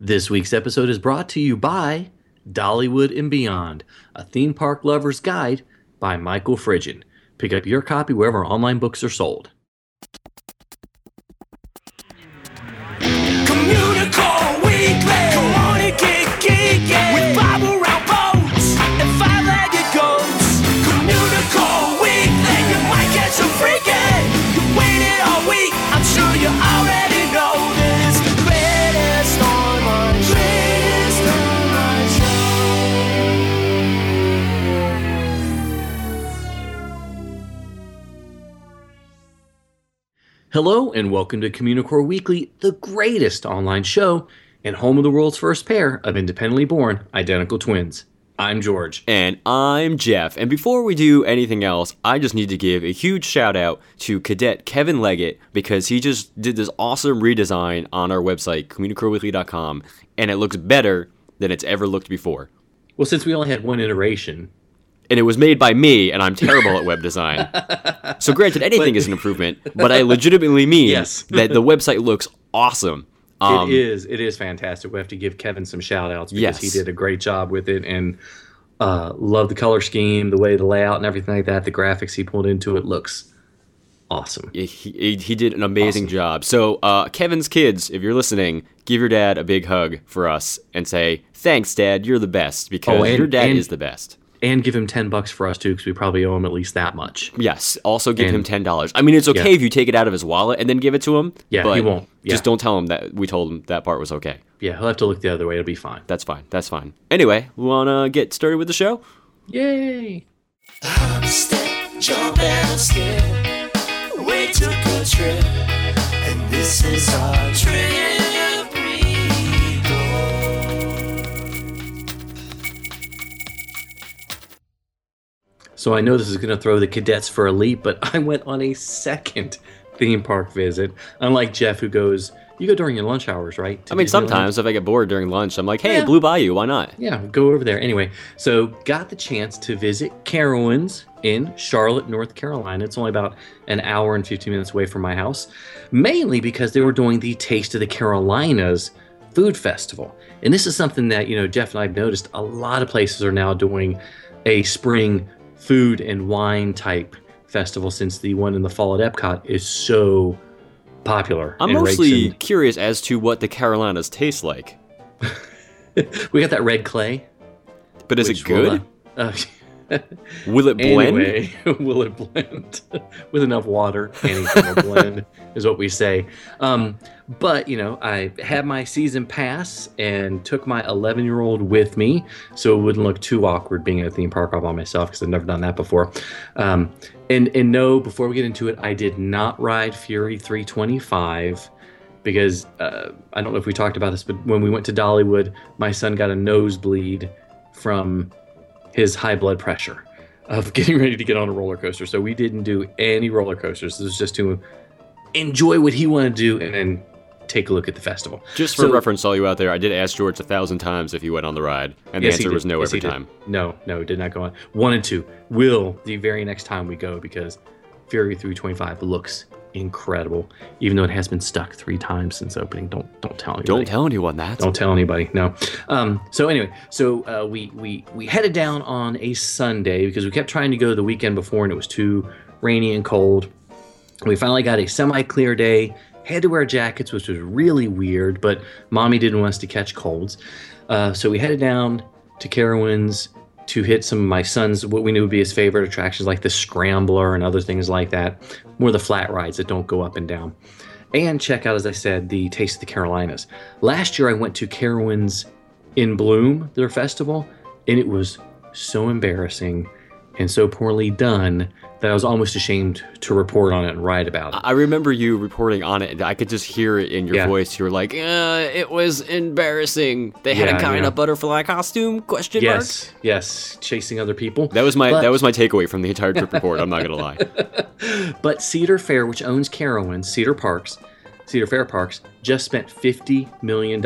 This week's episode is brought to you by Dollywood and Beyond, a theme park lover's guide by Michael Fridgen. Pick up your copy wherever online books are sold. Hello and welcome to Communicore Weekly, the greatest online show and home of the world's first pair of independently born identical twins. I'm George. And I'm Jeff. And before we do anything else, I just need to give a huge shout out to Cadet Kevin Leggett because he just did this awesome redesign on our website, communicoreweekly.com, and it looks better than it's ever looked before. Well, since we only had one iteration, And it was made by me, and I'm terrible at web design. So, granted, anything is an improvement, but I legitimately mean Yes. that the website looks awesome. Um, it is it is fantastic. We have to give Kevin some shout outs because Yes. he did a great job with it and uh, love the color scheme, the way the layout and everything like that. The graphics he pulled into it looks awesome. he, he, he did an amazing job. So, uh, Kevin's kids, if you're listening, give your dad a big hug for us and say, Thanks, Dad, you're the best because Oh, and- your dad and- is the best. And give him ten bucks for us too, because we probably owe him at least that much. Yes. Also, give him ten dollars. I mean, it's okay Yeah. if you take it out of his wallet and then give it to him. Yeah, but he won't. Yeah. Just don't tell him that we told him that part was okay. Yeah, he'll have to look the other way. It'll be fine. That's fine. That's fine. Anyway, we wanna get started with the show. Yay! Jump, and skip. We took a trip, and this is our trip. So I know this is going to throw the cadets for a leap, but I went on a second theme park visit. Unlike Jeff, who goes, "You go during your lunch hours, right?" I mean, sometimes if I get bored during lunch, I'm like, Hey, Yeah. Blue Bayou, why not? Yeah, go over there. Anyway, so got the chance to visit Carowinds in Charlotte, North Carolina. It's only about an hour and 15 minutes away from my house, mainly because they were doing the Taste of the Carolinas food festival. And this is something that, you know, Jeff and I have noticed a lot of places are now doing a spring food and wine type festival since the one in the fall at Epcot is so popular. I'm mostly in- curious as to what the Carolinas taste like. we got that red clay. But is it will, good? uh, Will it blend? Anyway, will it blend with enough water? Anything will blend, is what we say. Um, but you know, I had my season pass and took my 11 year old with me, so it wouldn't look too awkward being at a theme park all by myself because I've never done that before. Um, and and no, before we get into it, I did not ride Fury 325 because uh, I don't know if we talked about this, but when we went to Dollywood, my son got a nosebleed from his high blood pressure of getting ready to get on a roller coaster. So we didn't do any roller coasters. This was just to enjoy what he wanted to do and then take a look at the festival. Just for So- reference, all you out there, I did ask George a thousand times if he went on the ride, and the Yes, he answer was no Yes, every time. No, no, did not go on. Wanted to. Will the very next time we go because Fury 325 looks incredible. Even though it has been stuck three times since opening. Don't don't tell anybody. Don't tell anyone that. Don't tell anybody. No. Um, so anyway, so uh, we we we headed down on a Sunday because we kept trying to go the weekend before and it was too rainy and cold. We finally got a semi-clear day. Had to wear jackets, which was really weird, but mommy didn't want us to catch colds. Uh, so we headed down to Carowinds to hit some of my son's what we knew would be his favorite attractions, like the Scrambler and other things like that. More the flat rides that don't go up and down and check out, as I said, the Taste of the Carolinas. Last year, I went to Carowinds in Bloom, their festival, and it was so embarrassing and so poorly done that I was almost ashamed to report on it and write about it. I remember you reporting on it, and I could just hear it in your Yeah. voice. You were like, uh, "It was embarrassing. They had Yeah, a kind yeah. of butterfly costume?" Question mark. yes, yes, chasing other people. That was my But- that was my takeaway from the entire trip report. I'm not gonna lie. But Cedar Fair, which owns Carowinds, Cedar Parks, Cedar Fair Parks, just spent $50 million.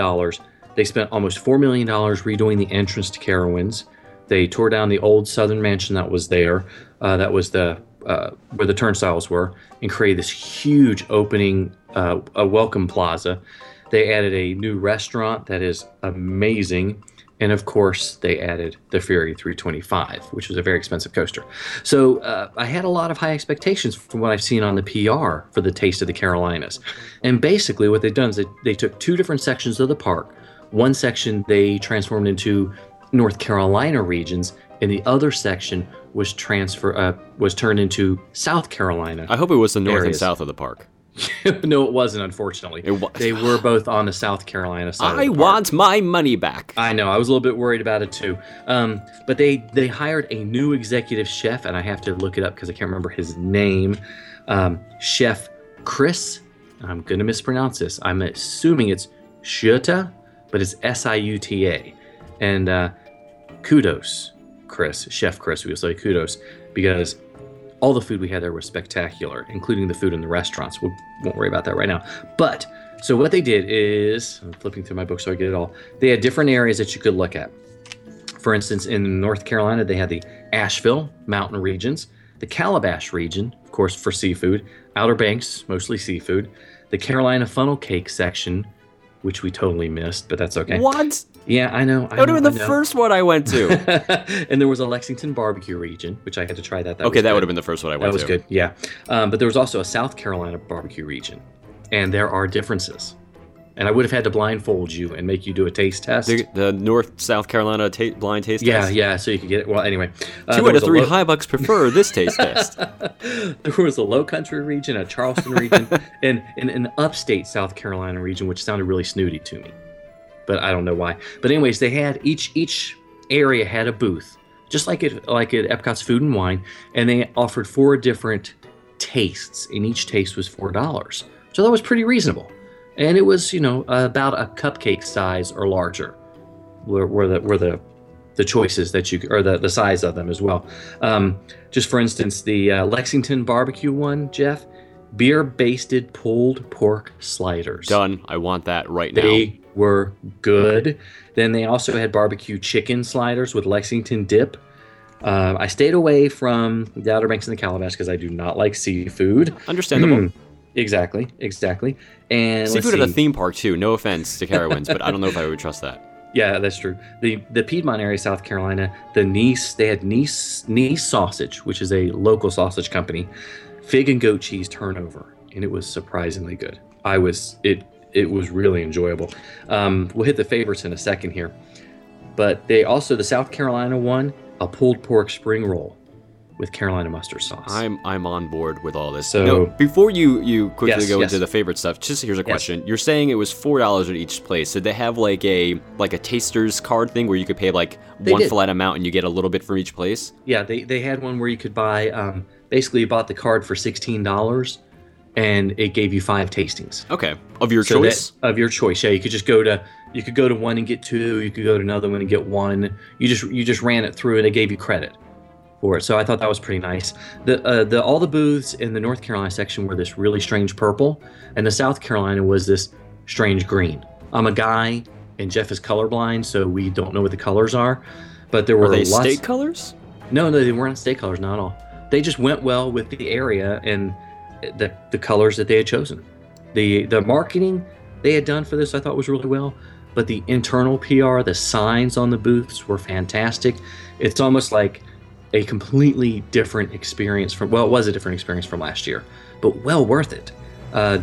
They spent almost $4 million redoing the entrance to Carowinds. They tore down the old Southern Mansion that was there. Uh, that was the uh, where the turnstiles were, and created this huge opening, uh, a welcome plaza. They added a new restaurant that is amazing. And of course, they added the Fury 325, which was a very expensive coaster. So uh, I had a lot of high expectations from what I've seen on the PR for the Taste of the Carolinas. And basically, what they've done is they, they took two different sections of the park. One section they transformed into North Carolina regions, and the other section was transfer uh, was turned into South Carolina. I hope it was the north and Areas. south of the park. no, it wasn't. Unfortunately, It wa- they were both on the South Carolina side. I want my money back. I know. I was a little bit worried about it too. Um, but they they hired a new executive chef, and I have to look it up because I can't remember his name. Um, chef Chris. I'm gonna mispronounce this. I'm assuming it's Shuta, but it's S-I-U-T-A. And uh, kudos, Chris, Chef Chris. We'll say kudos because all the food we had there was spectacular, including the food in the restaurants. We won't worry about that right now. But so what they did is, I'm flipping through my book so I get it all. They had different areas that you could look at. For instance, in North Carolina, they had the Asheville mountain regions, the Calabash region, of course, for seafood, Outer Banks, mostly seafood, the Carolina funnel cake section, which we totally missed, but that's okay. What? Yeah, I know. I That would have been the first one I went to. and there was a Lexington barbecue region, which I had to try that. that okay, that good. would have been the first one I went That was to. good, yeah. Um, but there was also a South Carolina barbecue region, and there are differences. And I would have had to blindfold you and make you do a taste test. The, the North South Carolina ta- blind taste yeah, test. yeah, so you could get it. Well, anyway, uh, Two out of three low- high bucks prefer this taste test. there was a low country region, a Charleston region, and, and an upstate South Carolina region, which sounded really snooty to me. But I don't know why. But anyways, they had each each area had a booth, just like it like at Epcot's Food and Wine, and they offered four different tastes, and each taste was four dollars. So that was pretty reasonable, and it was you know about a cupcake size or larger, were, were the were the the choices that you or the, the size of them as well. Um, just for instance, the uh, Lexington barbecue one, Jeff, beer basted pulled pork sliders. Done. I want that right now. They were good. Then they also had barbecue chicken sliders with Lexington dip. Uh, I stayed away from the Outer Banks and the Calabash because I do not like seafood. Understandable. Exactly, exactly. And Seafood at a theme park too. No offense to Carowinds, but I don't know if I would trust that. Yeah, that's true. The the Piedmont area, South Carolina, the Nice, they had Nice Nice sausage, which is a local sausage company, fig and goat cheese turnover, and it was surprisingly good. I was it it was really enjoyable. Um, we'll hit the favorites in a second here, but they also the South Carolina one, a pulled pork spring roll with Carolina mustard sauce. I'm I'm on board with all this. So- No, before you you quickly Yes, go yes. into the favorite stuff, just here's a question. You're saying it was four dollars at each place. Did they have like a like a taster's card thing where you could pay like They one did. flat amount and you get a little bit from each place? Yeah, they, they had one where you could buy um, basically you bought the card for sixteen dollars, and it gave you five tastings. Okay, of your So that- choice. of your choice. Yeah, you could just go to you could go to one and get two. You could go to another one and get one. You just you just ran it through and it gave you credit for it. So I thought that was pretty nice. The uh, the all the booths in the North Carolina section were this really strange purple, and the South Carolina was this strange green. I'm a guy, and Jeff is colorblind, so we don't know what the colors are. But there were Are they lots. state colors? No, no, they weren't state colors, not at all. They just went well with the area and the the colors that they had chosen. The the marketing they had done for this I thought was really well, but the internal PR, the signs on the booths were fantastic. It's almost like a completely different experience from well, it was a different experience from last year, but well worth it. Uh,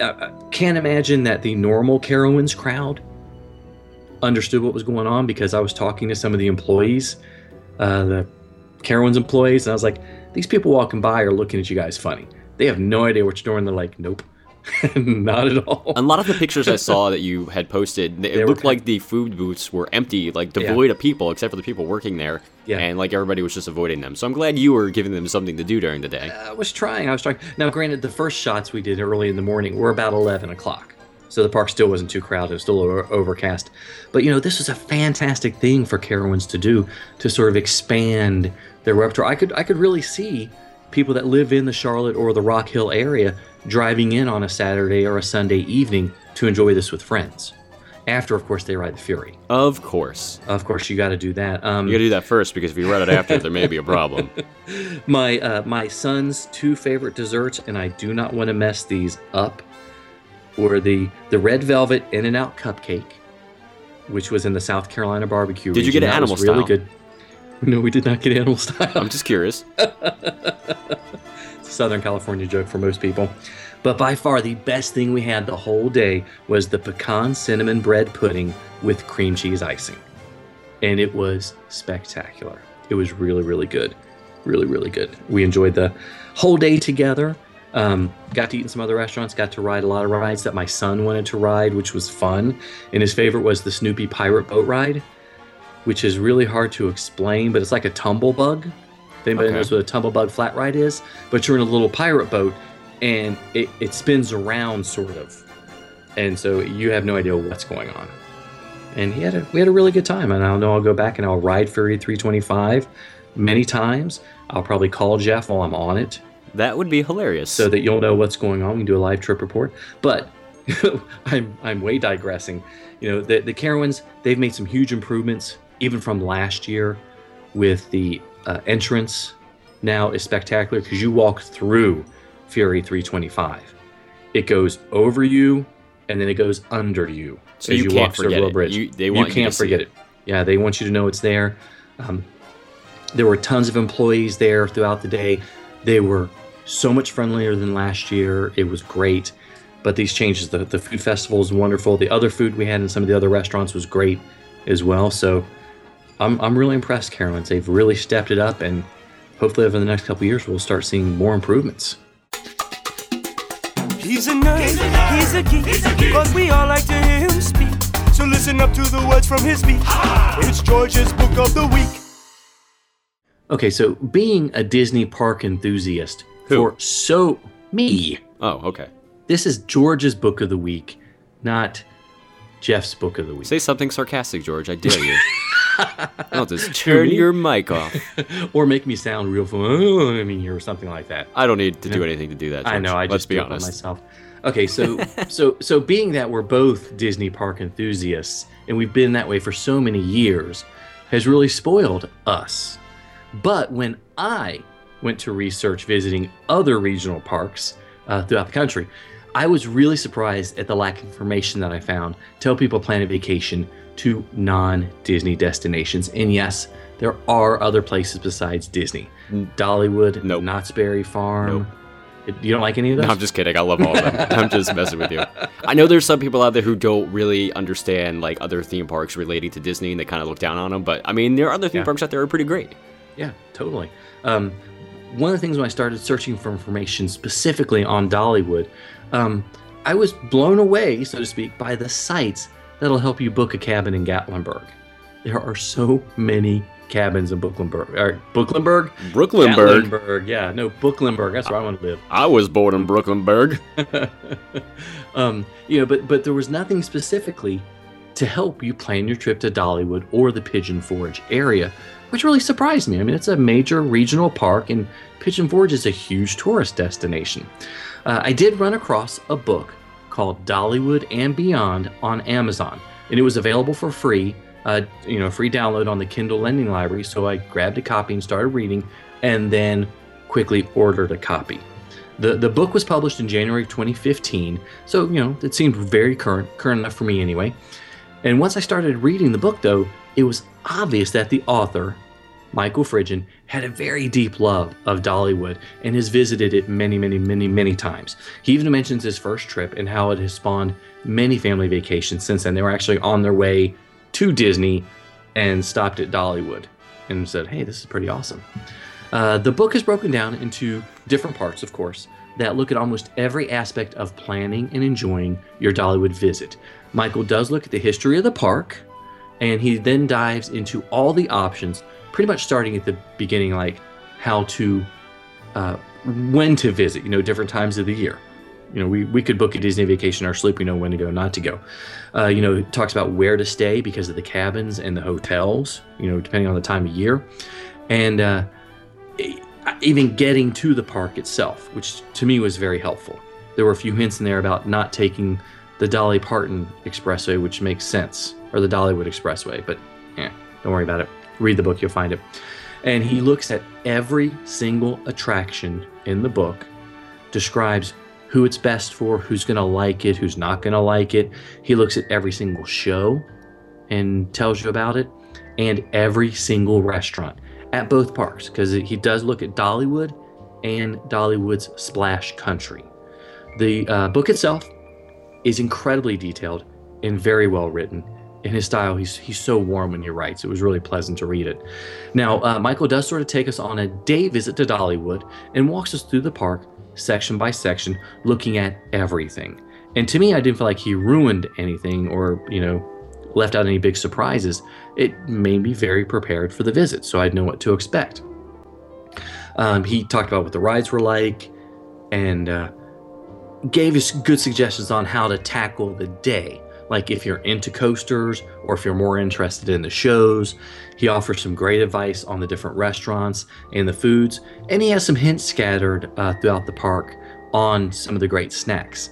I I can't imagine that the normal Carowinds crowd understood what was going on because I was talking to some of the employees uh, the Carowinds employees, and I was like, these people walking by are looking at you guys funny. They have no idea what you're doing. They're like, nope, not at all. A lot of the pictures I saw that you had posted, it They looked like the food booths were empty, like Yeah. devoid of people, except for the people working there. Yeah. And like everybody was just avoiding them. So I'm glad you were giving them something to do during the day. Uh, I was trying. I was trying. Now, granted, the first shots we did early in the morning were about 11 o'clock. So the park still wasn't too crowded. It was still o- overcast. But, you know, this was a fantastic thing for Carowinds to do to sort of expand their repertoire. I could, I could really see people that live in the Charlotte or the Rock Hill area driving in on a Saturday or a Sunday evening to enjoy this with friends. After, of course, they ride the Fury. Of course. Of course, you got to do that. Um, You gotta do that first because if you read it after, there may be a problem. my uh, my son's two favorite desserts, and I do not want to mess these up. or the the red velvet In and Out cupcake, which was in the South Carolina barbecue. Did you get region. it That was animal really style? good. No, we did not get animal style. I'm just curious. It's a Southern California joke for most people. But by far the best thing we had the whole day was the pecan cinnamon bread pudding with cream cheese icing. And it was spectacular. It was really, really good. Really, really good. We enjoyed the whole day together. Um, got to eat in some other restaurants, got to ride a lot of rides that my son wanted to ride, which was fun. And his favorite was the Snoopy Pirate Boat Ride, which is really hard to explain, but it's like a tumble bug. If anybody Okay. knows what a tumble bug flat ride is, but you're in a little pirate boat and it, it spins around sort of. And so you have no idea what's going on. And he had a, we had a really good time. And I know I'll go back and I'll ride Fury 325 many times. I'll probably call Jeff while I'm on it That would be hilarious. so that you'll know what's going on. We can do a live trip report. But I'm I'm way digressing. You know, the the Carowinds they've made some huge improvements even from last year with the uh, entrance. Now is spectacular because you walk through Fury 325. It goes over you and then it goes under you So as you you, can't walk through forget Little it. Bridge. You- they want you can't see forget it. it. Yeah, they want you to know it's there. Um, there were tons of employees there throughout the day. They were so much friendlier than last year. It was great. But these changes, the, the food festival is wonderful. The other food we had in some of the other restaurants was great as well. So I'm, I'm really impressed, Carolyn. They've really stepped it up, and hopefully over the next couple of years, we'll start seeing more improvements. He's a nerd, he's a geek, he's a geek. but we all like to hear him speak. So listen up to the words from his speech. It's George's Book of the Week. Okay, so being a Disney park enthusiast Who? for so me, oh, okay. this is George's book of the week, not Jeff's book of the week. Say something sarcastic, George. I dare you. I'll just turn your mic off. or make me sound real fun. I mean, or something like that. I don't need to do anything to do that. I know. I Let's just be honest. myself. Okay, so so so being that we're both Disney park enthusiasts and we've been that way for so many years, has really spoiled us. But when I went to research visiting other regional parks uh, throughout the country, I was really surprised at the lack of information that I found Tell people plan a vacation to non-Disney destinations. And yes, there are other places besides Disney. Dollywood, Nope. Knott's Berry Farm. Nope. You don't like any of those? No, I'm just kidding. I love all of them. I'm just messing with you. I know there's some people out there who don't really understand like other theme parks relating to Disney and they kind of look down on them. But I mean, there are other theme Yeah. parks out there that are pretty great. Yeah, totally. Um, one of the things when I started searching for information specifically on Dollywood, um, I was blown away, so to speak, by the sites that'll help you book a cabin in Gatlinburg. There are so many cabins in Booklenburg. Or Booklenburg? Brooklynburg. Gatlinburg, yeah. No, Booklenburg. That's where I want to live. I was born in Brooklynburg. um, you know, but but there was nothing specifically to help you plan your trip to Dollywood or the Pigeon Forge area, which really surprised me. I mean, it's a major regional park, and Pigeon Forge is a huge tourist destination. Uh, I did run across a book called Dollywood and Beyond on Amazon, and it was available for free. Uh, you know, free download on the Kindle Lending Library. So I grabbed a copy and started reading, and then quickly ordered a copy. The, the book was published in January of 2015, so you know it seemed very current, current enough for me anyway. And once I started reading the book, though, it was obvious that the author, Michael Fridgen, had a very deep love of Dollywood and has visited it many, many, many, many times. He even mentions his first trip and how it has spawned many family vacations since then. They were actually on their way to Disney and stopped at Dollywood and said, "Hey, this is pretty awesome." Uh, the book is broken down into different parts, of course, that look at almost every aspect of planning and enjoying your Dollywood visit. Michael does look at the history of the park, and he then dives into all the options, pretty much starting at the beginning, like how to, uh, when to visit, you know, different times of the year. You know, we, we could book a Disney vacation our sleep. We know when to go, not to go. Uh, you know, it talks about where to stay because of the cabins and the hotels, you know, depending on the time of year. And uh, even getting to the park itself, which to me was very helpful. There were a few hints in there about not taking the Dolly Parton Expressway, which makes sense, or the Dollywood Expressway, but yeah, don't worry about it. Read the book, you'll find it. And he looks at every single attraction in the book, describes who it's best for, who's going to like it, who's not going to like it. He looks at every single show and tells you about it, and every single restaurant at both parks because he does look at Dollywood and Dollywood's Splash Country. The uh, book itself is incredibly detailed and very well written. In his style, he's he's so warm when he writes. It was really pleasant to read it. Now, uh, Michael does sort of take us on a day visit to Dollywood and walks us through the park section by section, looking at everything. And to me, I didn't feel like he ruined anything or you know left out any big surprises. It made me very prepared for the visit, so I'd know what to expect. Um, he talked about what the rides were like, and uh, gave us good suggestions on how to tackle the day. Like if you're into coasters or if you're more interested in the shows, he offers some great advice on the different restaurants and the foods, and he has some hints scattered uh, throughout the park on some of the great snacks.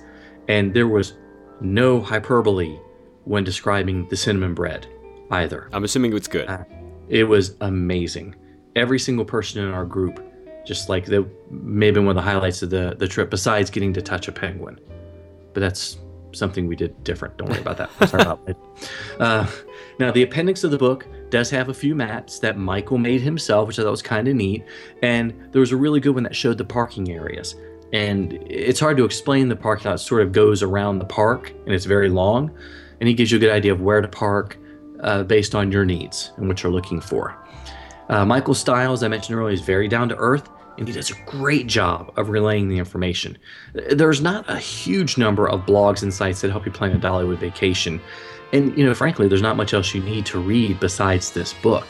And there was no hyperbole when describing the cinnamon bread either. I'm assuming it's good. Uh, It was amazing. Every single person in our group, just like that, may have been one of the highlights of the, the trip, besides getting to touch a penguin. But that's something we did different. Don't worry about that. Sorry about it. Uh, now, the appendix of the book does have a few maps that Michael made himself, which I thought was kind of neat. And there was a really good one that showed the parking areas. And it's hard to explain the parking lot. It sort of goes around the park, and it's very long. And he gives you a good idea of where to park uh, based on your needs and what you're looking for. Uh, Michael's style, as I mentioned earlier, is very down to earth, and he does a great job of relaying the information. There's not a huge number of blogs and sites that help you plan a Dollywood vacation, and you know, frankly, there's not much else you need to read besides this book.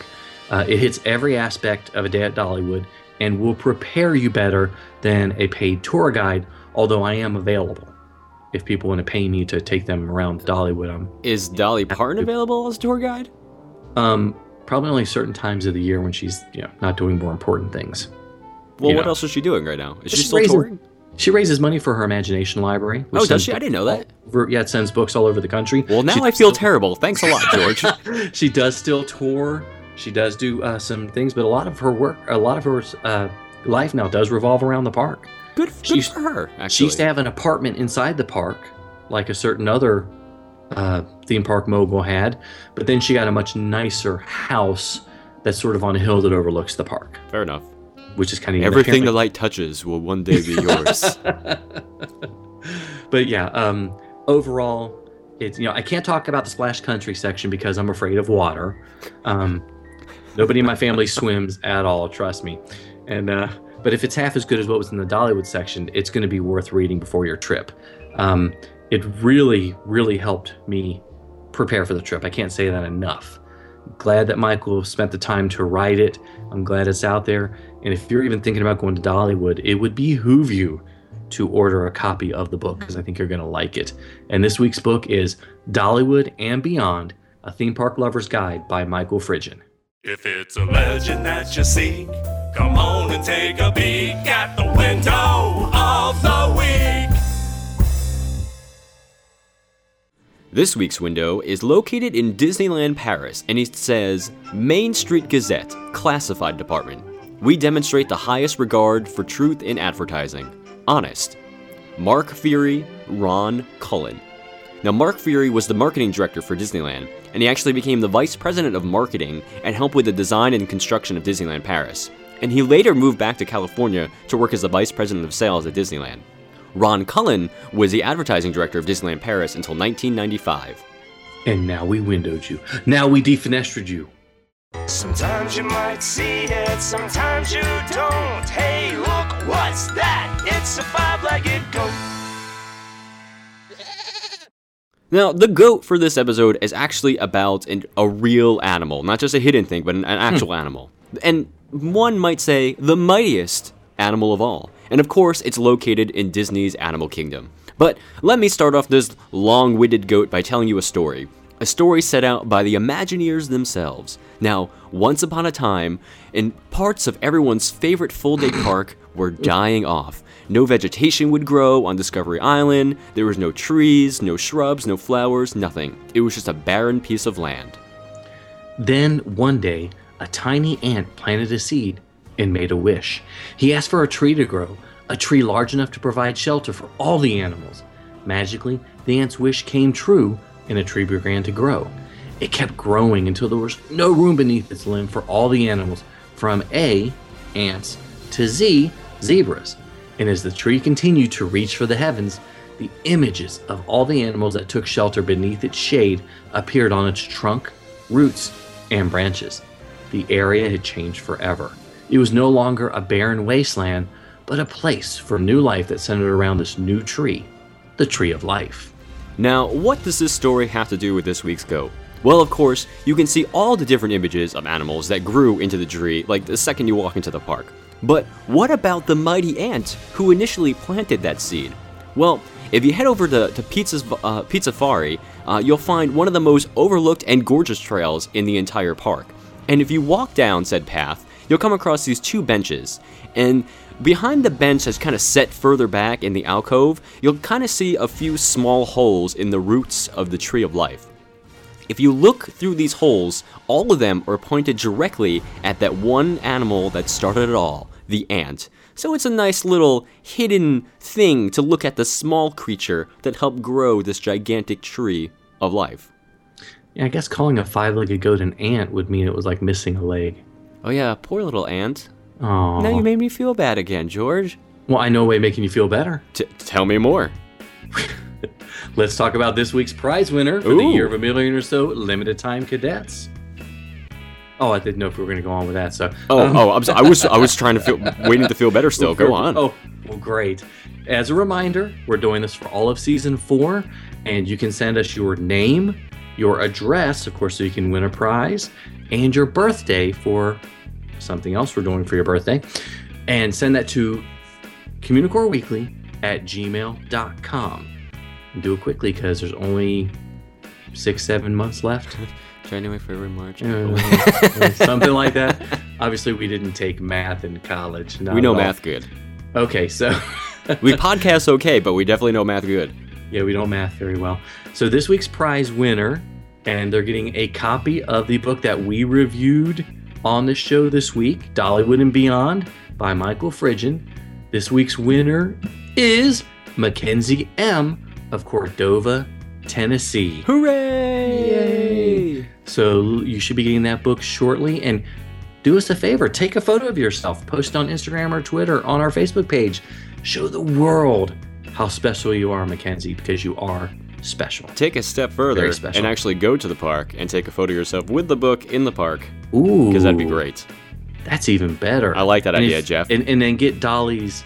Uh, it hits every aspect of a day at Dollywood and will prepare you better than a paid tour guide. Although I am available if people want to pay me to take them around Dollywood, I'm Is Dolly Parton available as a tour guide? um, probably only certain times of the year when she's you know not doing more important things. Well, You what know. else is she doing right now? Is she She's still raising- touring? She raises money for her imagination library. Oh, does she? I didn't know that. over- yeah, it sends books all over the country. Well, now She I feel still- terrible. Thanks a lot, George. she does still tour. She does do uh, some things, but a lot of her work, a lot of her uh, life now does revolve around the park. Good, good for her. Actually, She used to have an apartment inside the park, like a certain other uh, theme park mogul had, but then she got a much nicer house that's sort of on a hill that overlooks the park, Fair enough. Which is kind of Everything the light touches will one day be yours. but yeah, um, overall, it's you know I can't talk about the splash country section because I'm afraid of water. Um, nobody in my family swims at all, trust me. And uh, but if it's half as good as what was in the Dollywood section, it's going to be worth reading before your trip. Um, it really, really helped me prepare for the trip. I can't say that enough. Glad that Michael spent the time to write it. I'm glad it's out there. And if you're even thinking about going to Dollywood, it would behoove you to order a copy of the book because I think you're going to like it. And this week's book is Dollywood and Beyond A Theme Park Lover's Guide by Michael Fridgen. If it's a legend that you seek, come on and take a peek at the window of the week. This week's window is located in Disneyland Paris and it says Main Street Gazette, Classified Department. We demonstrate the highest regard for truth in advertising. Honest. Mark Fury, Ron Cullen. Now, Mark Fury was the marketing director for Disneyland, and he actually became the vice president of marketing and helped with the design and construction of Disneyland Paris. And he later moved back to California to work as the vice president of sales at Disneyland. Ron Cullen was the advertising director of Disneyland Paris until 1995. And now we windowed you. Now we defenestrated you. Sometimes you might see it, sometimes you don't. Hey, look, what's that? It's a five legged goat. Now, the goat for this episode is actually about an, a real animal, not just a hidden thing, but an, an hmm. actual animal. And one might say the mightiest animal of all. And of course, it's located in Disney's Animal Kingdom. But let me start off this long winded goat by telling you a story. A story set out by the Imagineers themselves. Now, once upon a time, in parts of everyone's favorite full day park were dying off. No vegetation would grow on Discovery Island, there was no trees, no shrubs, no flowers, nothing. It was just a barren piece of land. Then one day, a tiny ant planted a seed and made a wish. He asked for a tree to grow, a tree large enough to provide shelter for all the animals. Magically, the ant's wish came true and a tree began to grow. It kept growing until there was no room beneath its limb for all the animals, from A, ants, to Z, zebras. And as the tree continued to reach for the heavens, the images of all the animals that took shelter beneath its shade appeared on its trunk, roots, and branches. The area had changed forever. It was no longer a barren wasteland, but a place for new life that centered around this new tree, the Tree of Life. Now, what does this story have to do with this week's goat? Well, of course, you can see all the different images of animals that grew into the tree like the second you walk into the park. But what about the mighty ant who initially planted that seed? Well, if you head over to, to Pizza's, uh, Pizzafari, uh, you'll find one of the most overlooked and gorgeous trails in the entire park. And if you walk down said path, you'll come across these two benches. And behind the bench that's kind of set further back in the alcove, you'll kind of see a few small holes in the roots of the Tree of Life. If you look through these holes, all of them are pointed directly at that one animal that started it all, the ant. So it's a nice little hidden thing to look at the small creature that helped grow this gigantic tree of life. Yeah, I guess calling a five legged goat an ant would mean it was like missing a leg. Oh yeah, poor little ant. Oh. Now you made me feel bad again, George. Well, I know a way of making you feel better. T- tell me more. Let's talk about this week's prize winner for the Year of a Million or So limited time cadets. Oh, I didn't know if we were going to go on with that. So, Oh, um, oh, I'm I was I was trying to feel waiting to feel better still. Go on. Oh, well, great. As a reminder, we're doing this for all of season four, and you can send us your name, your address, of course, so you can win a prize, and your birthday for something else we're doing for your birthday, and send that to communicoreweekly at gmail.com. Do it quickly because there's only six, seven months left. January, February, March. Uh, something like that. Obviously, we didn't take math in college. we know math good. Okay, so We podcast okay, but we definitely know math good. Yeah, we don't math very well. So this week's prize winner, and they're getting a copy of the book that we reviewed on the show this week, Dollywood and Beyond by Michael Fridgen. This week's winner is Mackenzie M of Cordova, Tennessee. Hooray! Yay. So you should be getting that book shortly. And do us a favor take a photo of yourself, post on Instagram or Twitter, on our Facebook page. Show the world how special you are, Mackenzie, because you are special. Take a step further and actually go to the park and take a photo of yourself with the book in the park Ooh. because that'd be great. That's even better. I like that And idea, if- Jeff. And, and then get Dolly's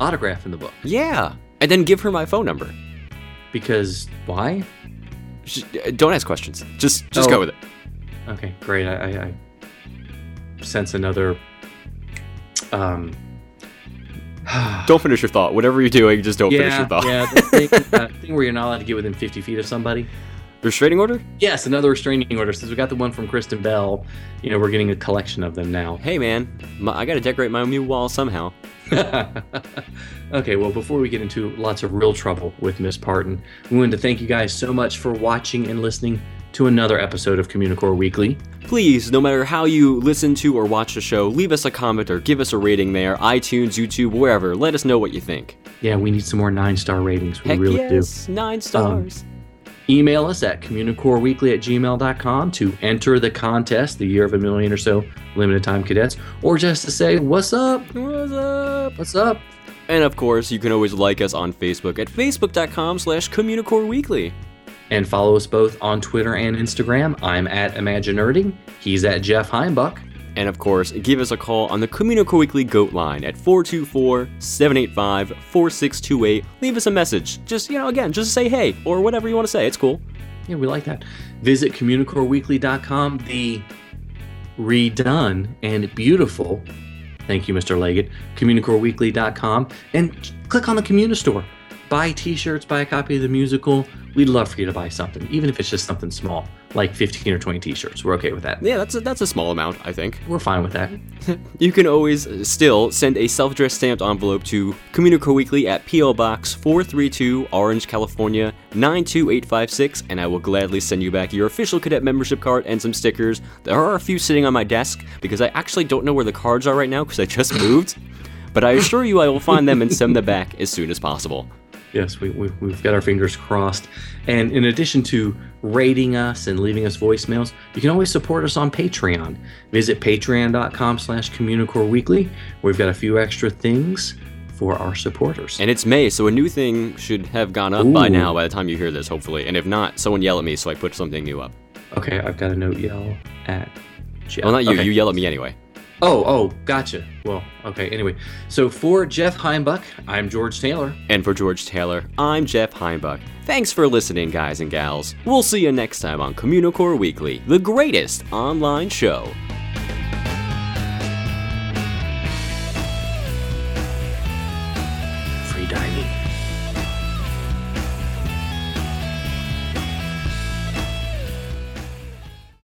autograph in the book. Yeah, and then give her my phone number. Because why? Sh- Don't ask questions. Just just Oh. go with it. Okay, great. I, I, I sense another. Um, Don't finish your thought. Whatever you're doing, just don't finish your thought. yeah. The thing, uh, thing where you're not allowed to get within 50 feet of somebody. Restraining order? Yes, another restraining order. Since we got the one from Kristen Bell, you know, we're getting a collection of them now. Hey man, my, I gotta decorate my new wall somehow. okay, well, before we get into lots of real trouble with Miss Parton, we wanted to thank you guys so much for watching and listening to another episode of Communicore Weekly. Please, no matter how you listen to or watch the show, leave us a comment or give us a rating there, iTunes, YouTube, wherever. Let us know what you think. Yeah, we need some more nine star ratings. We Heck really yes, nine stars. do. Email us at communicoreweekly at gmail.com to enter the contest, the year of a million or so limited time cadets, or just to say, What's up? What's up? What's up? And of course, you can always like us on Facebook at facebook.com slash communicoreweekly. And follow us both on Twitter and Instagram. I'm at Imaginerding. He's at Jeff Heimbuck. And of course, give us a call on the Communicore Weekly GOAT line at 424-785-4628. Leave us a message. Just, you know, again, just say hey or whatever you want to say. It's cool. Yeah, we like that. Visit communicoreweekly.com, the redone and beautiful, thank you, Mr. Leggett, communicoreweekly.com, and click on the Communistore. Buy t shirts, buy a copy of the musical. We'd love for you to buy something, even if it's just something small, like 15 or 20 t shirts. We're okay with that. Yeah, that's a, that's a small amount, I think. We're fine with that. You can always uh, still send a self-addressed stamped envelope to Communicore Weekly at P.O. Box 432, Orange, California 92856, and I will gladly send you back your official cadet membership card and some stickers. There are a few sitting on my desk because I actually don't know where the cards are right now because I just moved. but I assure you I will find them and send them back as soon as possible. Yes, we, we, we've got our fingers crossed. And in addition to rating us and leaving us voicemails, you can always support us on Patreon. Visit patreon.com slash Communicore Weekly. We've got a few extra things for our supporters. And it's May, so a new thing should have gone up by now by the time you hear this, hopefully. And if not, someone yell at me so I put something new up. okay, I've got a note yell at Jeff. Well, not you. Okay. You yell at me anyway. Oh, oh, gotcha. Well, okay, anyway. So for Jeff Heimbuck, I'm George Taylor. And for George Taylor, I'm Jeff Heimbuck. Thanks for listening, guys and gals. We'll see you next time on Communicore Weekly, the greatest online show.